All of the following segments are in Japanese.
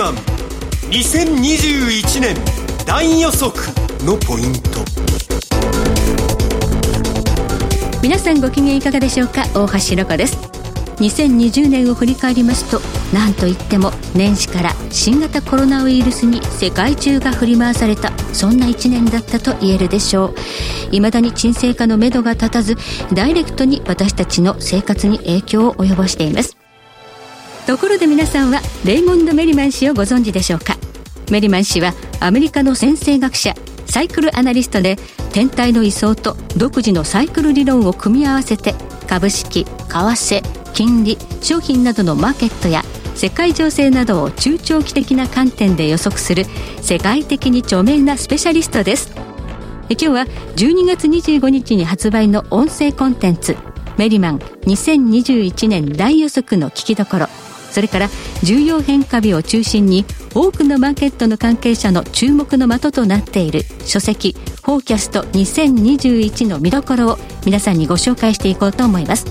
マン2021年大予測のポイント。皆さんご機嫌いかがでしょうか？大橋ロコです。2020年を振り返りますと何といっても年始から新型コロナウイルスに世界中が振り回されたそんな1年だったと言えるでしょう。未だに沈静化のめどが立たずダイレクトに私たちの生活に影響を及ぼしています。ところで皆さんはレイモンド・メリマン氏をご存知でしょうか？メリマン氏はアメリカの先生学者サイクルアナリストで天体の位相と独自のサイクル理論を組み合わせて株式為替金利商品などのマーケットや世界情勢などを中長期的な観点で予測する世界的に著名なスペシャリストです。今日は12月25日に発売の音声コンテンツメリマン2021年大予測の聞きどころ。それから重要変化日を中心に多くのマーケットの関係者の注目の的となっている書籍「フォーキャスト2021」の見どころを皆さんにご紹介していこうと思います。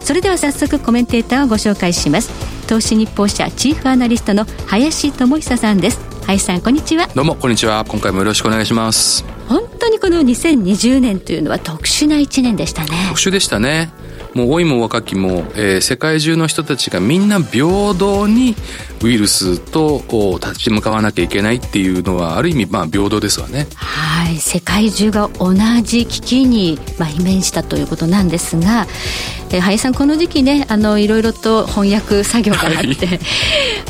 それでは早速コメンテーターをご紹介します。投資日報社チーフアナリストの林智久さんです。林さんこんにちは。どうもこんにちは。今回もよろしくお願いします。本当にこの2020年というのは特殊な1年でしたね。特殊でしたねもう老いも若きも、えー、世界中の人たちがみんな平等にウイルスと立ち向かわなきゃいけないっていうのはある意味まあ平等ですわね。はい。世界中が同じ危機に、まあ、面したということなんですが、えー、林さんこの時期ねあのいろいろと翻訳作業があって、はい、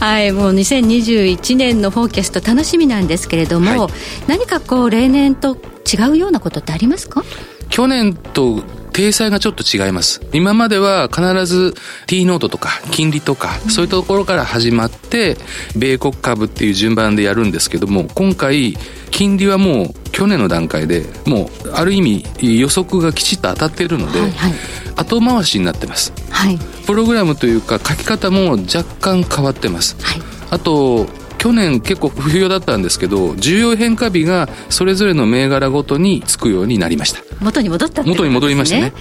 はい、もう2021年のフォーキャスト楽しみなんですけれども、はい、何かこう例年と違うようなことってありますか？去年と体裁がちょっと違います。今までは必ず T ノートとか金利とか、そういったところから始まって、米国株っていう順番でやるんですけども、今回、金利はもう去年の段階でもうある意味予測がきちっと当たっているので、はいはい、後回しになってます、はい、プログラムというか書き方も若干変わってます、はい、あと去年結構不評だったんですけど重要変化日がそれぞれの銘柄ごとにつくようになりました。元に戻った、ね、元に戻りましたね。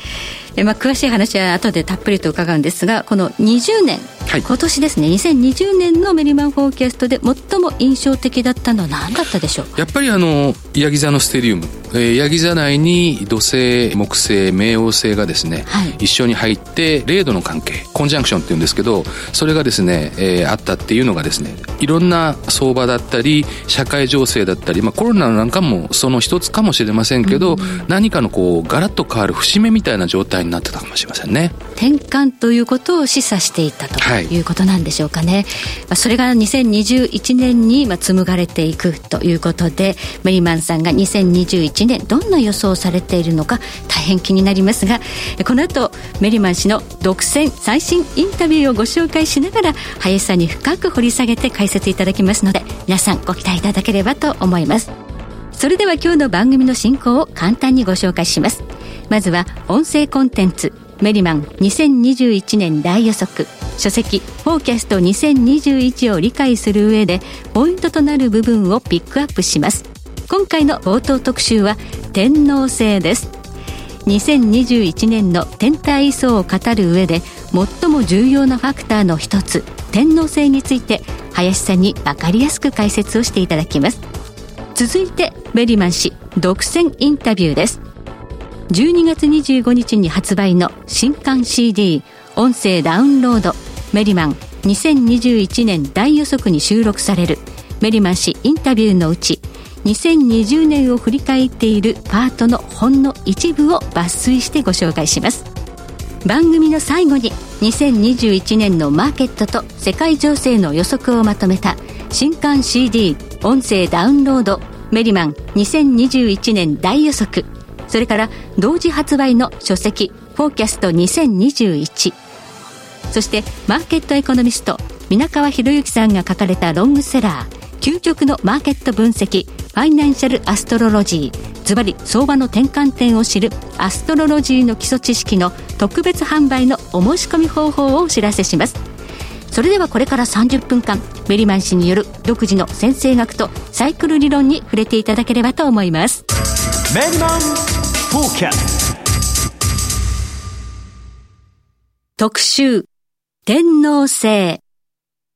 え、まあ、詳しい話は後でたっぷりと伺うんですがこの20年、はい、今年ですね2020年のメリマンフォーキャストで最も印象的だったのは何だったでしょう？やっぱりあのヤギ座のステリウム、えー、ヤギ座内に土星木星冥王星がですね、はい、一緒に入って0度の関係コンジャンクションっていうんですけどそれがですね、えー、あったっていうのがですねいろんな相場だったり社会情勢だったり、まあ、コロナなんかもその一つかもしれませんけど、うん、何かのこうガラッと変わる節目みたいな状態になってたかもしれませんね。転換ということを示唆していたと。いい。うことなんでしょうかね、はい、それが2021年にま紡がれていくということでメリマンさんが2021年どんな予想をされているのか大変気になりますがこの後メリマン氏の独占最新インタビューをご紹介しながら林さんに深く掘り下げて解説いただきますので皆さんご期待いただければと思います。それでは今日の番組の進行を簡単にご紹介します。まずは音声コンテンツ。メリマン2021年大予測書籍「フォーキャスト2021」を理解する上でポイントとなる部分をピックアップします。今回の冒頭特集は天皇星です。2021年の天体位相を語る上で最も重要なファクターの一つ天皇星について林さんに分かりやすく解説をしていただきます。続いてベリマン氏独占インタビューです。12月25日に発売の新刊 CD 音声ダウンロードメリマン2021年大予測に収録されるメリマン氏インタビューのうち2020年を振り返っているパートのほんの一部を抜粋してご紹介します。番組の最後に2021年のマーケットと世界情勢の予測をまとめた新刊 CD 音声ダウンロードメリマン2021年大予測。それから同時発売の書籍フォーキャスト2021そしてマーケットエコノミスト皆川博之さんが書かれたロングセラー究極のマーケット分析ファイナンシャルアストロロジー。ズバリ相場の転換点を知るアストロロジーの基礎知識の特別販売のお申し込み方法をお知らせします。それではこれから30分間メリマン氏による独自の先生学とサイクル理論に触れていただければと思います。メリマン特集天皇制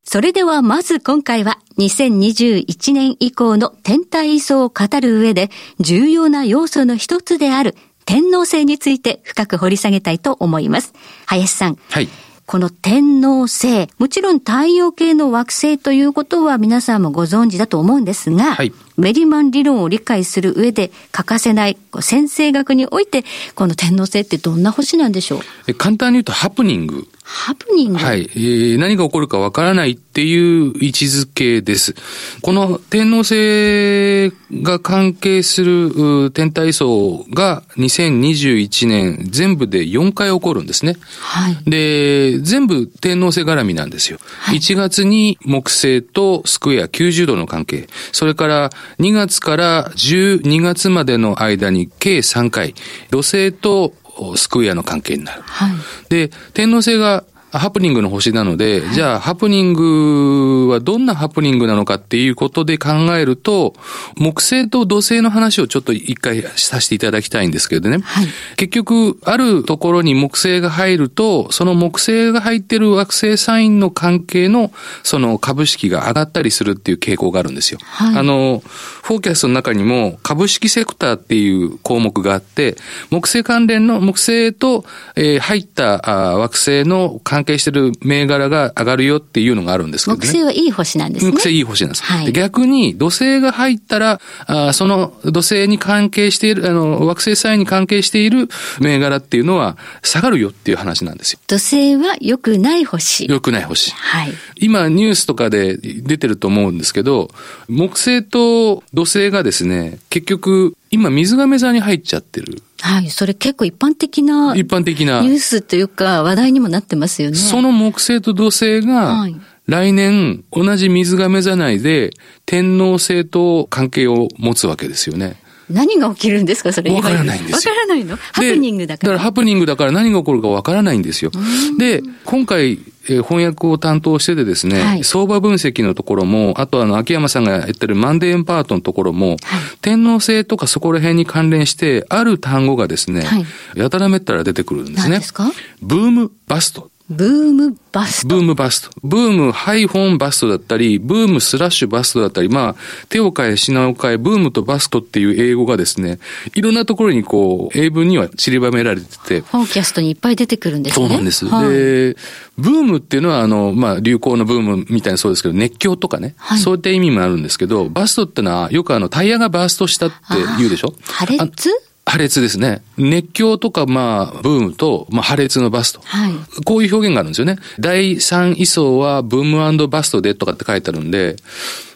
それではまず今回は2021年以降の天体位相を語る上で重要な要素の一つである天皇星について深く掘り下げたいと思います。林さん。はい。この天皇星、もちろん太陽系の惑星ということは皆さんもご存知だと思うんですが、はい、メリマン理論を理解する上で欠かせない先生学において、この天皇星ってどんな星なんでしょう？簡単に言うとハプニングハプニング？はい、えー。何が起こるかわからないっていう位置づけです。この天皇星が関係する天体層が2021年全部で4回起こるんですね。はい。で、全部天皇星絡みなんですよ。はい、1月に木星とスクエア90度の関係。それから2月から12月までの間に計3回、土星とスクエアの関係になる。はい、で、天皇星がハプニングの星なので、はい、じゃあハプニングはどんなハプニングなのかっていうことで考えると、木星と土星の話をちょっと一回させていただきたいんですけどね。はい、結局、あるところに木星が入ると、その木星が入ってる惑星サインの関係のその株式が上がったりするっていう傾向があるんですよ。はい、あの、フォーキャストの中にも株式セクターっていう項目があって、木星関連の木星と、えー、入った惑星の関関係してる銘柄が上がるよっていうのがあるんですけどね。木星はいい星なんですね。木星いい星なんです。はい、逆に土星が入ったら、あその土星に関係している、あの、惑星サインに関係している銘柄っていうのは下がるよっていう話なんですよ。土星は良くない星。良くない星。はい。今ニュースとかで出てると思うんですけど、木星と土星がですね、結局今水亀座に入っちゃってる。はい、それ結構一般的な。一般的な。ニュースというか話題にもなってますよね。その木星と土星が、来年同じ水亀座内で天皇星と関係を持つわけですよね。何が起きるんですかそれわからないんですよ。わからないの？ハプニングだから。だからハプニングだから何が起こるかわからないんですよ。で、今回、えー、翻訳を担当しててですね、はい、相場分析のところも、あとあの、秋山さんが言ってるマンデーンパートのところも、はい、天皇制とかそこら辺に関連して、ある単語がですね、はい、やたらめったら出てくるんですね。ですか？ブームバスト。ブームバスト。ブームバスト。ブームハイフォンバストだったり、ブームスラッシュバストだったり、まあ、手を変え品を変え、ブームとバストっていう英語がですね、いろんなところにこう、英文には散りばめられてて。フォーキャストにいっぱい出てくるんですね。そうなんです。はい、で、ブームっていうのは、あの、まあ、流行のブームみたいなそうですけど、熱狂とかね、はい、そういった意味もあるんですけど、バストってのは、よくあの、タイヤがバーストしたって言うでしょ？破裂？破裂ですね。熱狂とか、まあ、ブームと、まあ、破裂のバスト。はい。こういう表現があるんですよね。第三位相は、ブームバストでとかって書いてあるんで、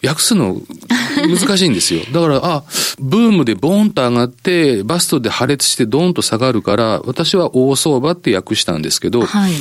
訳すの難しいんですよ。だから、あ、ブームでボーンと上がって、バストで破裂してドーンと下がるから、私は大相場って訳したんですけど、はい。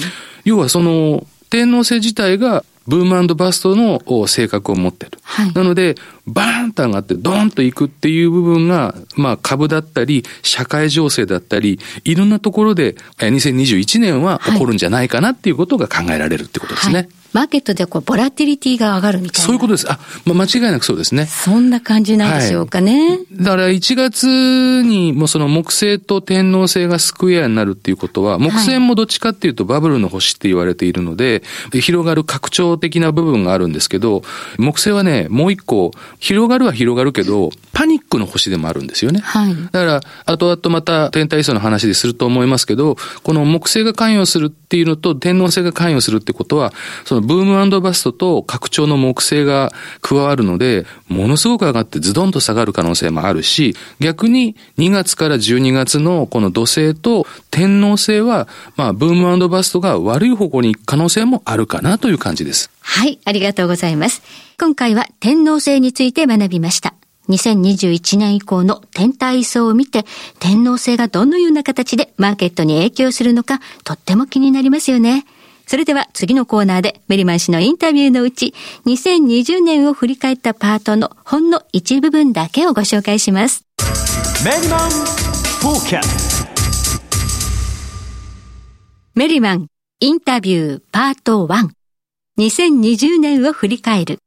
要はその、天皇制自体がブームバストの性格を持ってる。はい、なので、バーンと上がってドーンと行くっていう部分が、まあ株だったり、社会情勢だったり、いろんなところで2021年は起こるんじゃないかなっていうことが考えられるってことですね。はいマーケットでこう、ボラティリティが上がるみたいな。そういうことです。あ、まあ、間違いなくそうですね。そんな感じなんでしょうかね。はい、だから1月にもその木星と天王星がスクエアになるっていうことは、木星もどっちかっていうとバブルの星って言われているので、はい、広がる拡張的な部分があるんですけど、木星はね、もう一個、広がるは広がるけど、パニックの星でもあるんですよね。はい。だから、後々また天体位相の話ですると思いますけど、この木星が関与するっていうのと天王星が関与するってことは、そのブームバストと拡張の木星が加わるので、ものすごく上がってズドンと下がる可能性もあるし、逆に2月から12月のこの土星と天王星は、まあ、ブームバストが悪い方向に行く可能性もあるかなという感じです。はい、ありがとうございます。今回は天王星について学びました。2021年以降の天体位相を見て、天皇星がどのような形でマーケットに影響するのか、とっても気になりますよね。それでは次のコーナーでメリマン氏のインタビューのうち、2020年を振り返ったパートのほんの一部分だけをご紹介します。メリマンフォーキャスメリマンインタビューパート1 2020年を振り返る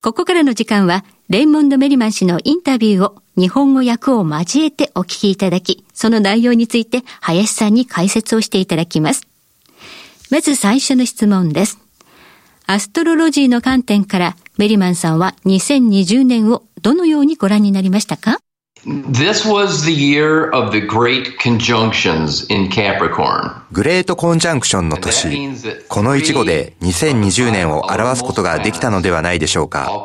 ここからの時間はレイモンド・メリマン氏のインタビューを日本語訳を交えてお聞きいただき、その内容について林さんに解説をしていただきます。まず最初の質問です。アストロロジーの観点からメリマンさんは2020年をどのようにご覧になりましたか？This was the year of the great conjunctions in Capricorn. グレートコンジャンクションの年、この一語で2020年を表すことができたのではないでしょうか。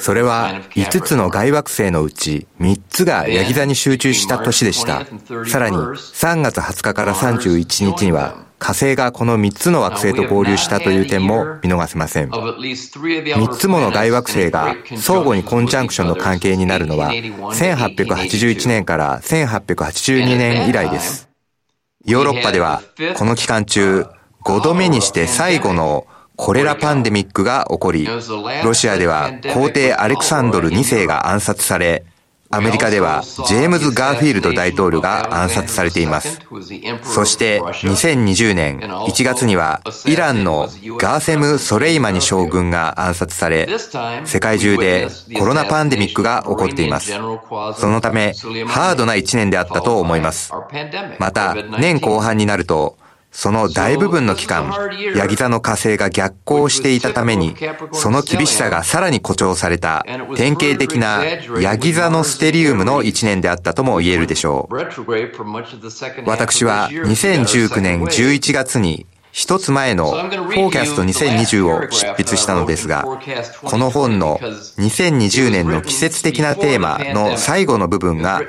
それは5つの外惑星のうち3つがヤギ座に集中した年でした。さらに3月20日から31日には火星がこの3つの惑星と合流したという点も見逃せません。3つもの外惑星が相互にコンジャンクションの関係になるのは1881年から1882年以来です。ヨーロッパではこの期間中5度目にして最後のコレラパンデミックが起こり、ロシアでは皇帝アレクサンドル2世が暗殺され、アメリカではジェームズ・ガーフィールド大統領が暗殺されています。そして2020年1月にはイランのガーセム・ソレイマニ将軍が暗殺され、世界中でコロナパンデミックが起こっています。そのためハードな1年であったと思います。また年後半になるとその大部分の期間、ヤギ座の火星が逆行していたために、その厳しさがさらに誇張された、典型的なヤギ座のステリウムの一年であったとも言えるでしょう。私は2019年11月に一つ前のフォーキャスト2020を執筆したのですが、この本の2020年の季節的なテーマの最後の部分が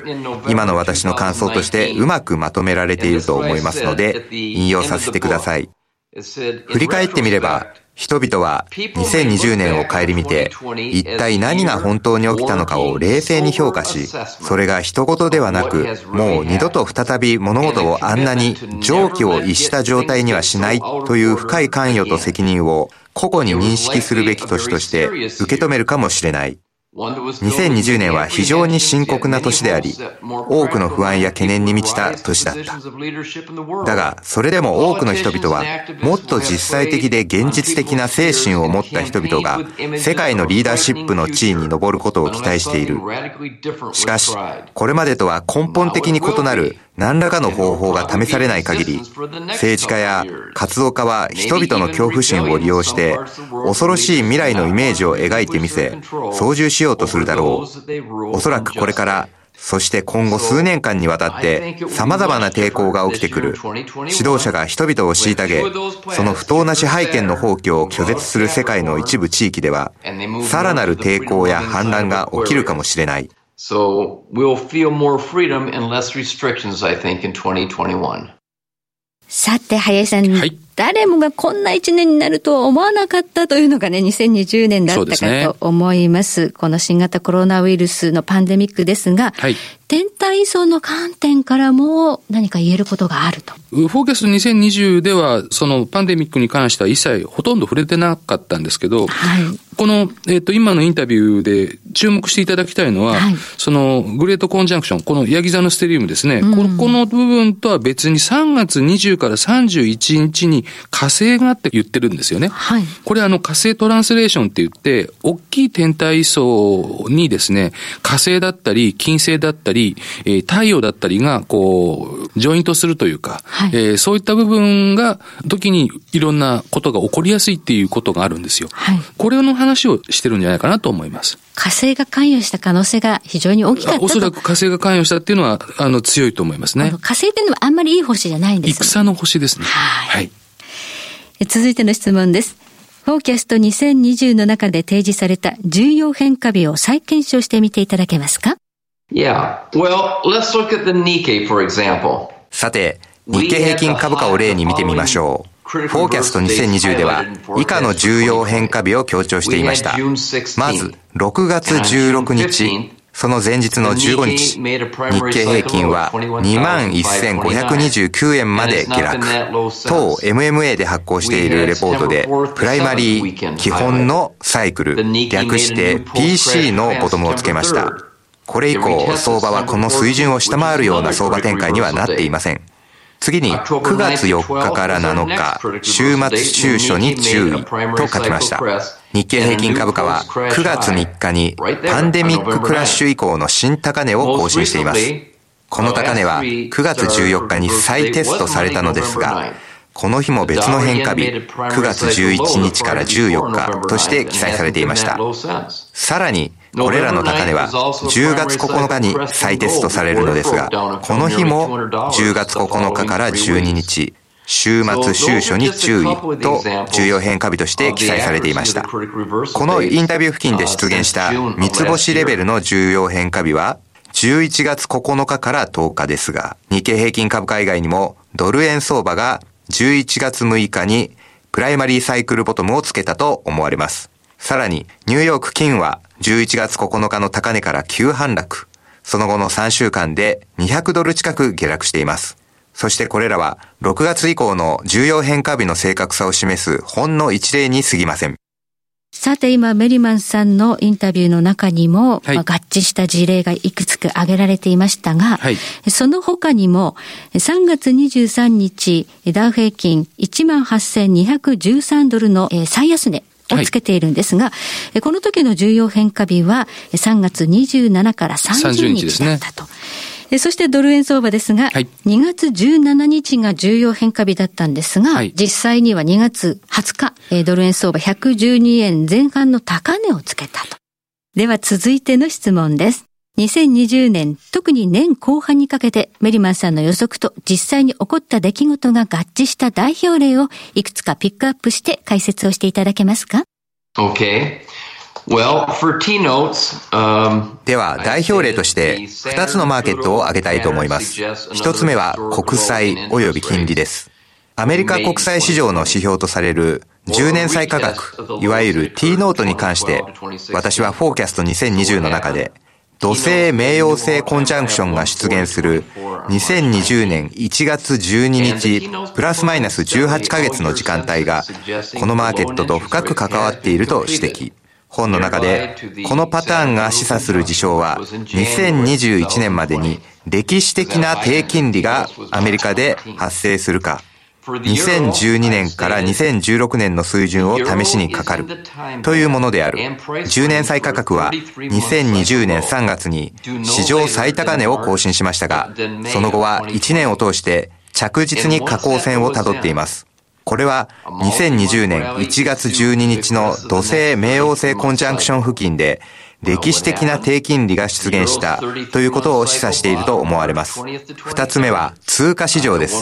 今の私の感想としてうまくまとめられていると思いますので引用させてください。振り返ってみれば人々は2020年を顧みて、一体何が本当に起きたのかを冷静に評価し、それが一言ではなく、もう二度と再び物事をあんなに常軌を逸した状態にはしないという深い関与と責任を個々に認識するべき年として受け止めるかもしれない。2020年は非常に深刻な年であり、多くの不安や懸念に満ちた年だった。だが、それでも多くの人々は、もっと実際的で現実的な精神を持った人々が、世界のリーダーシップの地位に上ることを期待している。しかし、これまでとは根本的に異なる何らかの方法が試されない限り、政治家や活動家は人々の恐怖心を利用して、恐ろしい未来のイメージを描いてみせ、操縦しようようとするだろう。おそらくこれから、そして今後数年間にわたって様々な抵抗が起きてくる。指導者が人々を虐げ、その不当な支配権の放棄を拒絶する世界の一部地域では、さらなる抵抗や反乱が起きるかもしれない。So we'll feel more freedom and less restrictions, I think, in 2021. さて、林さん、はい、誰もがこんな一年になるとは思わなかったというのがね、2020年だったかと思います。すね、この新型コロナウイルスのパンデミックですが、はい、天体位相の観点からも何か言えることがあると。フォーキャスト2020では、そのパンデミックに関しては一切ほとんど触れてなかったんですけど、はい、この、えっ、ー、と、今のインタビューで注目していただきたいのは、はい、そのグレートコンジャンクション、このヤギ座のステリウムですね、うん、この部分とは別に3月20から31日に火星があって言ってるんですよね。はい、これあの火星トランスレーションって言って、大きい天体位相にですね、火星だったり、金星だったり、えー、太陽だったりが、こう、ジョイントするというか、はい、えー、そういった部分が、時にいろんなことが起こりやすいっていうことがあるんですよ。はい、これの話をしてるんじゃないかなと思います。火星が関与した可能性が非常に大きかったおそらく火星が関与したっていうのは、あの、強いと思いますね。火星っていうのはあんまりいい星じゃないんです戦の星ですね。はい。はい続いての質問です。フォーキャスト2020の中で提示された重要変化日を再検証してみていただけますか？Yeah. Well, let's look at the Nikkei, for example. さて、日経平均株価を例に見てみましょう。フォーキャスト2020では以下の重要変化日を強調していました。まず、6月16日、その前日の15日、日経平均は21,529円まで下落。当 MMA で発行しているレポートで、プライマリー基本のサイクル、略して PC のボトムをつけました。これ以降、相場はこの水準を下回るような相場展開にはなっていません。次に9月4日から7日、週末週初に注意と書きました。日経平均株価は9月3日にパンデミッククラッシュ以降の新高値を更新しています。この高値は9月14日に再テストされたのですが、この日も別の変化日、9月11日から14日として記載されていました。さらに、これらの高値は10月9日に再テストされるのですが、この日も10月9日から12日、週末週初に注意と重要変化日として記載されていました。このインタビュー付近で出現した三つ星レベルの重要変化日は11月9日から10日ですが、日経平均株価以外にもドル円相場が11月6日にプライマリーサイクルボトムをつけたと思われます。さらに、ニューヨーク金は11月9日の高値から急反落。その後の3週間で200ドル近く下落しています。そしてこれらは6月以降の重要変化日の正確さを示すほんの一例に過ぎません。さて今、メリマンさんのインタビューの中にも、はい、まあ、合致した事例がいくつか挙げられていましたが、はい、その他にも、3月23日、ダウ平均18,213ドルの最安値をつけているんですが、はい、この時の重要変化日は3月27から30日だったと。そしてドル円相場ですが、はい、2月17日が重要変化日だったんですが、はい、実際には2月20日、ドル円相場112円前半の高値をつけたと。では続いての質問です。2020年、特に年後半にかけて、メリマンさんの予測と実際に起こった出来事が合致した代表例をいくつかピックアップして解説をしていただけますか ?OK。Well, for notes, um, では、代表例として2つのマーケットを挙げたいと思います。1つ目は国債及び金利です。アメリカ国債市場の指標とされる10年債価格、いわゆる T ノートに関して、私はフォーキャスト2020の中で、土星冥王星コンジャンクションが出現する2020年1月12日、プラスマイナス18ヶ月の時間帯が、このマーケットと深く関わっていると指摘。本の中で、このパターンが示唆する事象は、2021年までに歴史的な低金利がアメリカで発生するか、2012年から2016年の水準を試しにかかるというものである。10年債価格は2020年3月に史上最高値を更新しましたが、その後は1年を通して着実に下降線をたどっています。これは2020年1月12日の土星冥王星コンジャンクション付近で歴史的な低金利が出現したということを示唆していると思われます。二つ目は通貨市場です。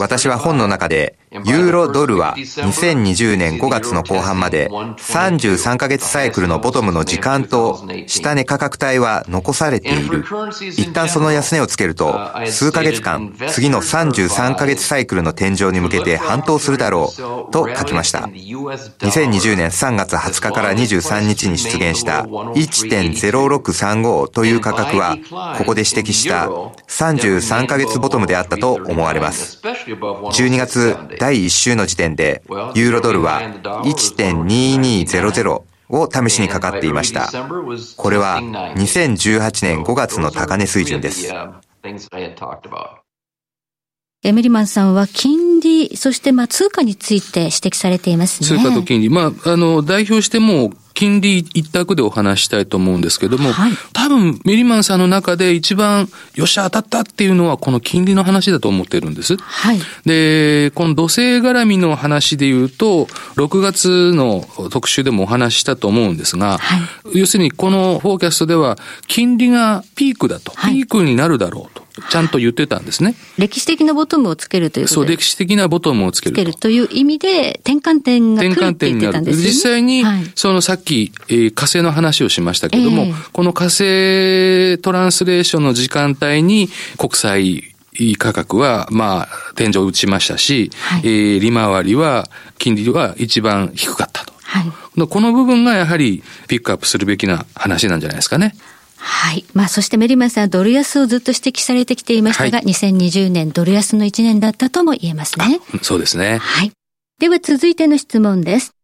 私は本の中で、ユーロドルは2020年5月の後半まで33ヶ月サイクルのボトムの時間と下値価格帯は残されている。一旦その安値をつけると、数ヶ月間、次の33ヶ月サイクルの天井に向けて反騰するだろうと書きました。2020年3月20日から23日に出現した1.0635という価格は、ここで指摘した33ヶ月ボトムであったと思われます。12月第1週の時点で、ユーロドルは1.2200を試しにかかっていました。これは2018年5月の高値水準です。エメリマンさんは金利、そしてまあ通貨について指摘されていますね。通貨と金利。まあ、あの、代表しても金利一択でお話したいと思うんですけども、はい、多分ミリマンさんの中で一番よっしゃ当たったっていうのはこの金利の話だと思ってるんです。はい、で、この土星絡みの話で言うと、6月の特集でもお話したと思うんですが、はい、要するにこのフォーキャストでは金利がピークだと、ピークになるだろうと。ちゃんと言ってたんですね。歴史的なボトムをつけるというそう、歴史的なボトムをつけると。つけるという意味で、転換点が来るって言ってたんですね。実際に、はい、そのさっき、えー、火星の話をしましたけども、えー、この火星トランスレーションの時間帯に国際価格は、まあ、天井を打ちましたし、はい、えー、利回りは、金利は一番低かったと。はい、この部分がやはりピックアップするべきな話なんじゃないですかね。はい。まあ、そしてメリマンさんはドル安をずっと指摘されてきていましたが、はい、2020年ドル安の1年だったとも言えますね。そうですね。はい。では続いての質問です。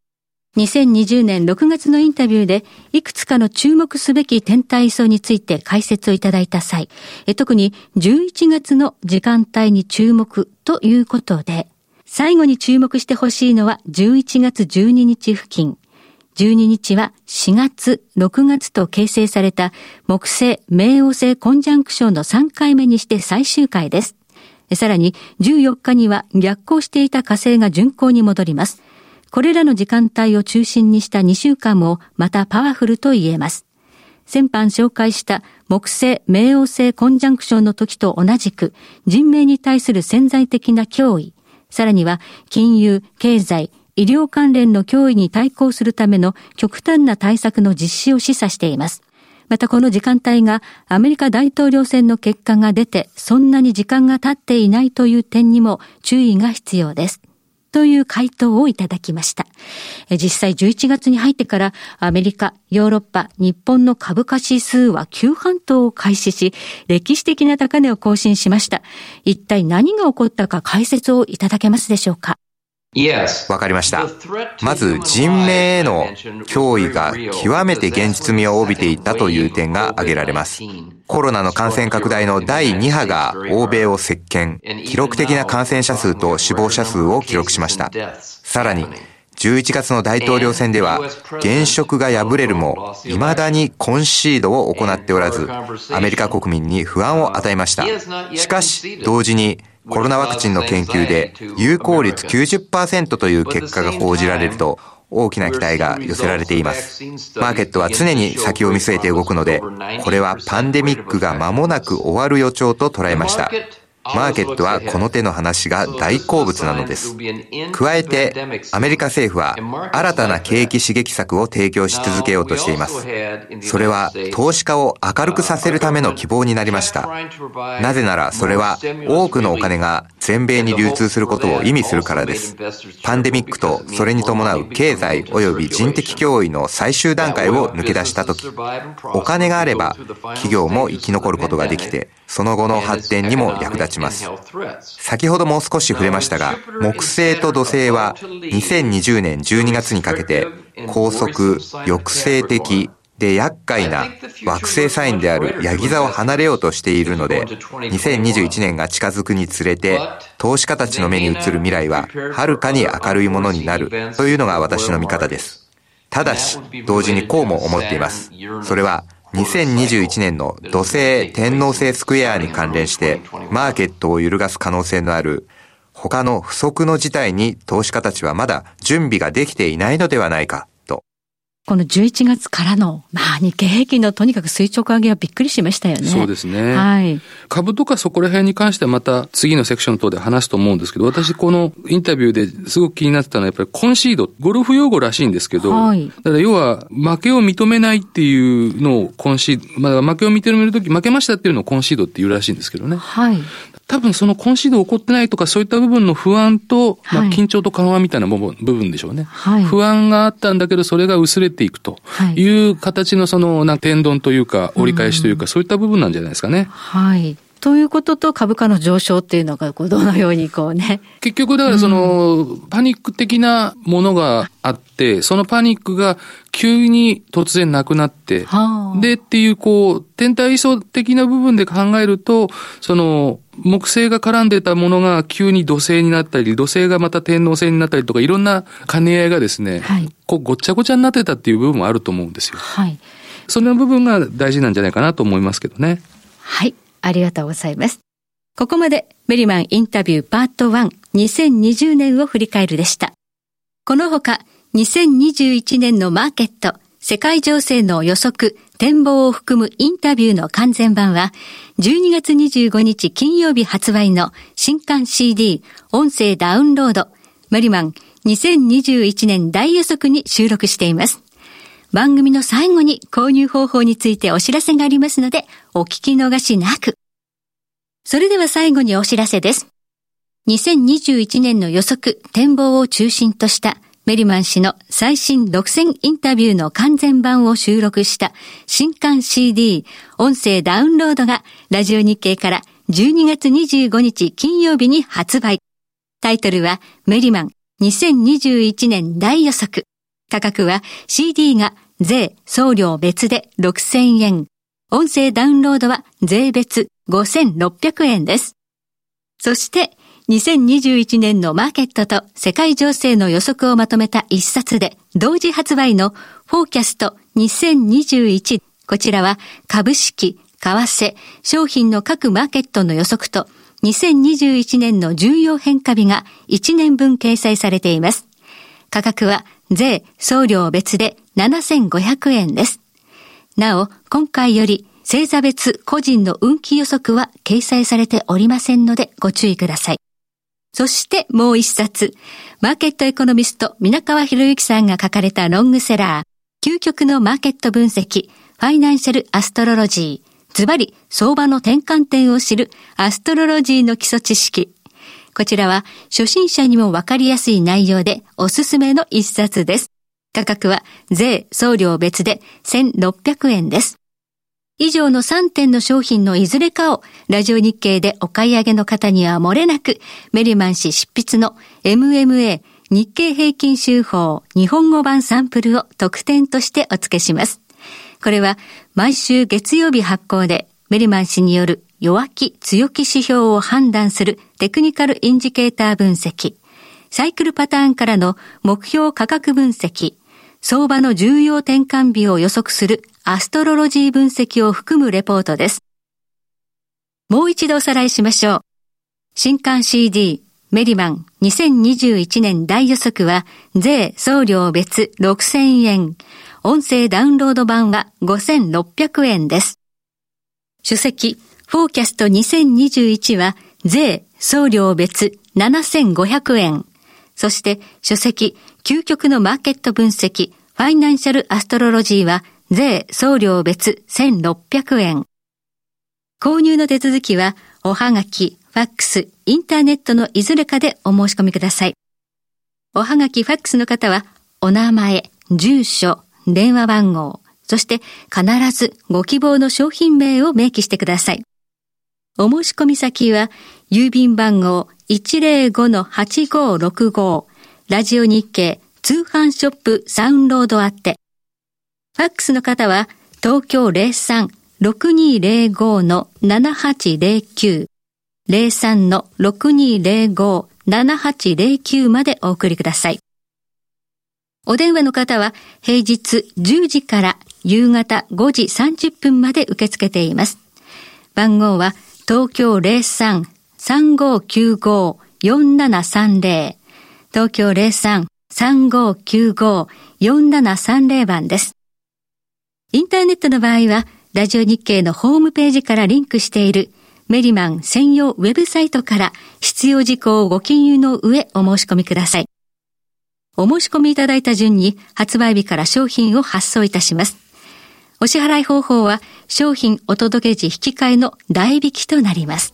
2020年6月のインタビューで、いくつかの注目すべき天体層について解説をいただいた際、特に11月の時間帯に注目ということで、最後に注目してほしいのは11月12日付近、12日は4月、6月と形成された木星、冥王星コンジャンクションの3回目にして最終回です。さらに14日には逆行していた火星が巡航に戻ります。これらの時間帯を中心にした2週間もまたパワフルと言えます。先般紹介した木星、冥王星コンジャンクションの時と同じく人命に対する潜在的な脅威、さらには金融、経済、医療関連の脅威に対抗するための極端な対策の実施を示唆しています。またこの時間帯がアメリカ大統領選の結果が出てそんなに時間が経っていないという点にも注意が必要です。という回答をいただきました。実際11月に入ってからアメリカ、ヨーロッパ、日本の株価指数は急半騰を開始し、歴史的な高値を更新しました。一体何が起こったか解説をいただけますでしょうかわかりました。まず人命への脅威が極めて現実味を帯びていったという点が挙げられます。コロナの感染拡大の第2波が欧米を席巻、記録的な感染者数と死亡者数を記録しました。さらに、11月の大統領選では、現職が敗れるも、未だにコンシードを行っておらず、アメリカ国民に不安を与えました。しかし、同時に、コロナワクチンの研究で有効率90%という結果が報じられると大きな期待が寄せられています。マーケットは常に先を見据えて動くので、これはパンデミックが間もなく終わる予兆と捉えました。マーケットはこの手の話が大好物なのです。加えて、アメリカ政府は新たな景気刺激策を提供し続けようとしています。それは投資家を明るくさせるための希望になりました。なぜならそれは多くのお金が全米に流通することを意味するからです。パンデミックとそれに伴う経済及び人的脅威の最終段階を抜け出したとき、お金があれば企業も生き残ることができて、その後の発展にも役立ちます。先ほども少し触れましたが、木星と土星は2020年12月にかけて高速、抑制的、で厄介な惑星サインであるヤギ座を離れようとしているので、2021年が近づくにつれて、投資家たちの目に映る未来は、はるかに明るいものになるというのが私の見方です。ただし、同時にこうも思っています。それは、2021年の土星天王星スクエアに関連してマーケットを揺るがす可能性のある他の不測の事態に投資家たちはまだ準備ができていないのではないかこの11月からの、まあ、日経平均のとにかく垂直上げはびっくりしましたよね。そうですね。はい。株とかそこら辺に関してはまた次のセクション等で話すと思うんですけど、私このインタビューですごく気になってたのはやっぱりコンシード、ゴルフ用語らしいんですけど、はい。だから要は負けを認めないっていうのをコンシード、まあ負けを認めるとき負けましたっていうのをコンシードっていうらしいんですけどね。はい。多分そのコンシード起こってないとかそういった部分の不安と、まあ、緊張と緩和みたいな部分部分でしょうね、はい。不安があったんだけどそれが薄れていくという形のその、な天丼というか折り返しというか、そういった部分なんじゃないですかね。はい。ということと株価の上昇っていうのが、どのようにこうね。結局、だからその、うん、パニック的なものがあって、そのパニックが急に突然なくなって、はあ、でっていう、こう、天体位相的な部分で考えると、その、木星が絡んでたものが急に土星になったり、土星がまた天王星になったりとか、いろんな兼ね合いがですね、はい、こうごっちゃごちゃになってたっていう部分もあると思うんですよ。はい。その部分が大事なんじゃないかなと思いますけどね。はい。ありがとうございます。ここまでメリマンインタビューパート1 2020年を振り返るでした。このほか2021年のマーケット、世界情勢の予測、展望を含むインタビューの完全版は12月25日金曜日発売の新刊 CD 音声ダウンロードメリマン2021年大予測に収録しています。番組の最後に購入方法についてお知らせがありますので、お聞き逃しなく。それでは最後にお知らせです。2021年の予測、展望を中心としたメリマン氏の最新独占インタビューの完全版を収録した新刊 CD 音声ダウンロードがラジオ日経から12月25日金曜日に発売。タイトルはメリマン2021年大予測。価格は CD が税、送料別で6000円。音声ダウンロードは税別5600円です。そして、2021年のマーケットと世界情勢の予測をまとめた一冊で、同時発売のフォーキャスト2021。こちらは株式、為替、商品の各マーケットの予測と2021年の重要変化日が1年分掲載されています。価格は税、送料別で7500円です。なお、今回より星座別個人の運気予測は掲載されておりませんのでご注意ください。そしてもう一冊、マーケットエコノミスト、皆川博之さんが書かれたロングセラー、究極のマーケット分析、ファイナンシャルアストロロジー、ズバリ相場の転換点を知るアストロロジーの基礎知識。こちらは初心者にもわかりやすい内容でおすすめの一冊です。価格は税、送料別で1600円です。以上の3点の商品のいずれかをラジオ日経でお買い上げの方には漏れなくメリマン氏執筆の MMA 日経平均集法日本語版サンプルを特典としてお付けします。これは毎週月曜日発行でメリマン氏による弱気強気指標を判断するテクニカルインジケーター分析、サイクルパターンからの目標価格分析、相場の重要転換日を予測するアストロロジー分析を含むレポートです。もう一度おさらいしましょう。新刊 CD メリマン2021年大予測は税送料別6000円。音声ダウンロード版は5600円です。書籍、フォーキャスト2021は税、送料別7500円。そして書籍、究極のマーケット分析、ファイナンシャルアストロロジーは税、送料別1600円。購入の手続きは、おはがき、ファックス、インターネットのいずれかでお申し込みください。おはがき、ファックスの方は、お名前、住所、電話番号、そして必ずご希望の商品名を明記してください。お申し込み先は、郵便番号105-8565、ラジオ日経通販ショップサウンロードあって。ファックスの方は、東京03-6205-7809、03-6205-7809までお送りください。お電話の方は平日10時から夕方5時30分まで受け付けています。番号は東京03-3595-4730東京03-3595-4730番です。インターネットの場合はラジオ日経のホームページからリンクしているメリマン専用ウェブサイトから必要事項をご記入の上お申し込みください。お申し込みいただいた順に発売日から商品を発送いたします。お支払い方法は商品お届け時引き換えの代引きとなります。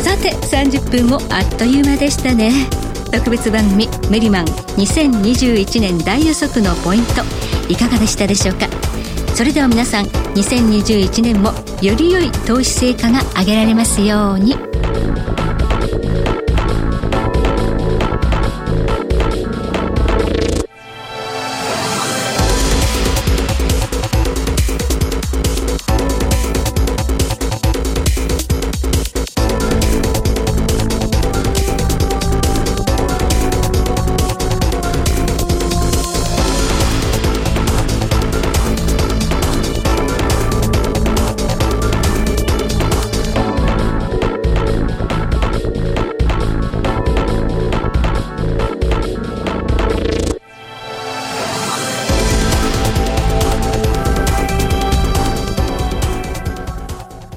さて、30分もあっという間でしたね。特別番組メリマン2021年大予測のポイントいかがでしたでしょうか？それでは皆さん2021年もより良い投資成果が上げられますように。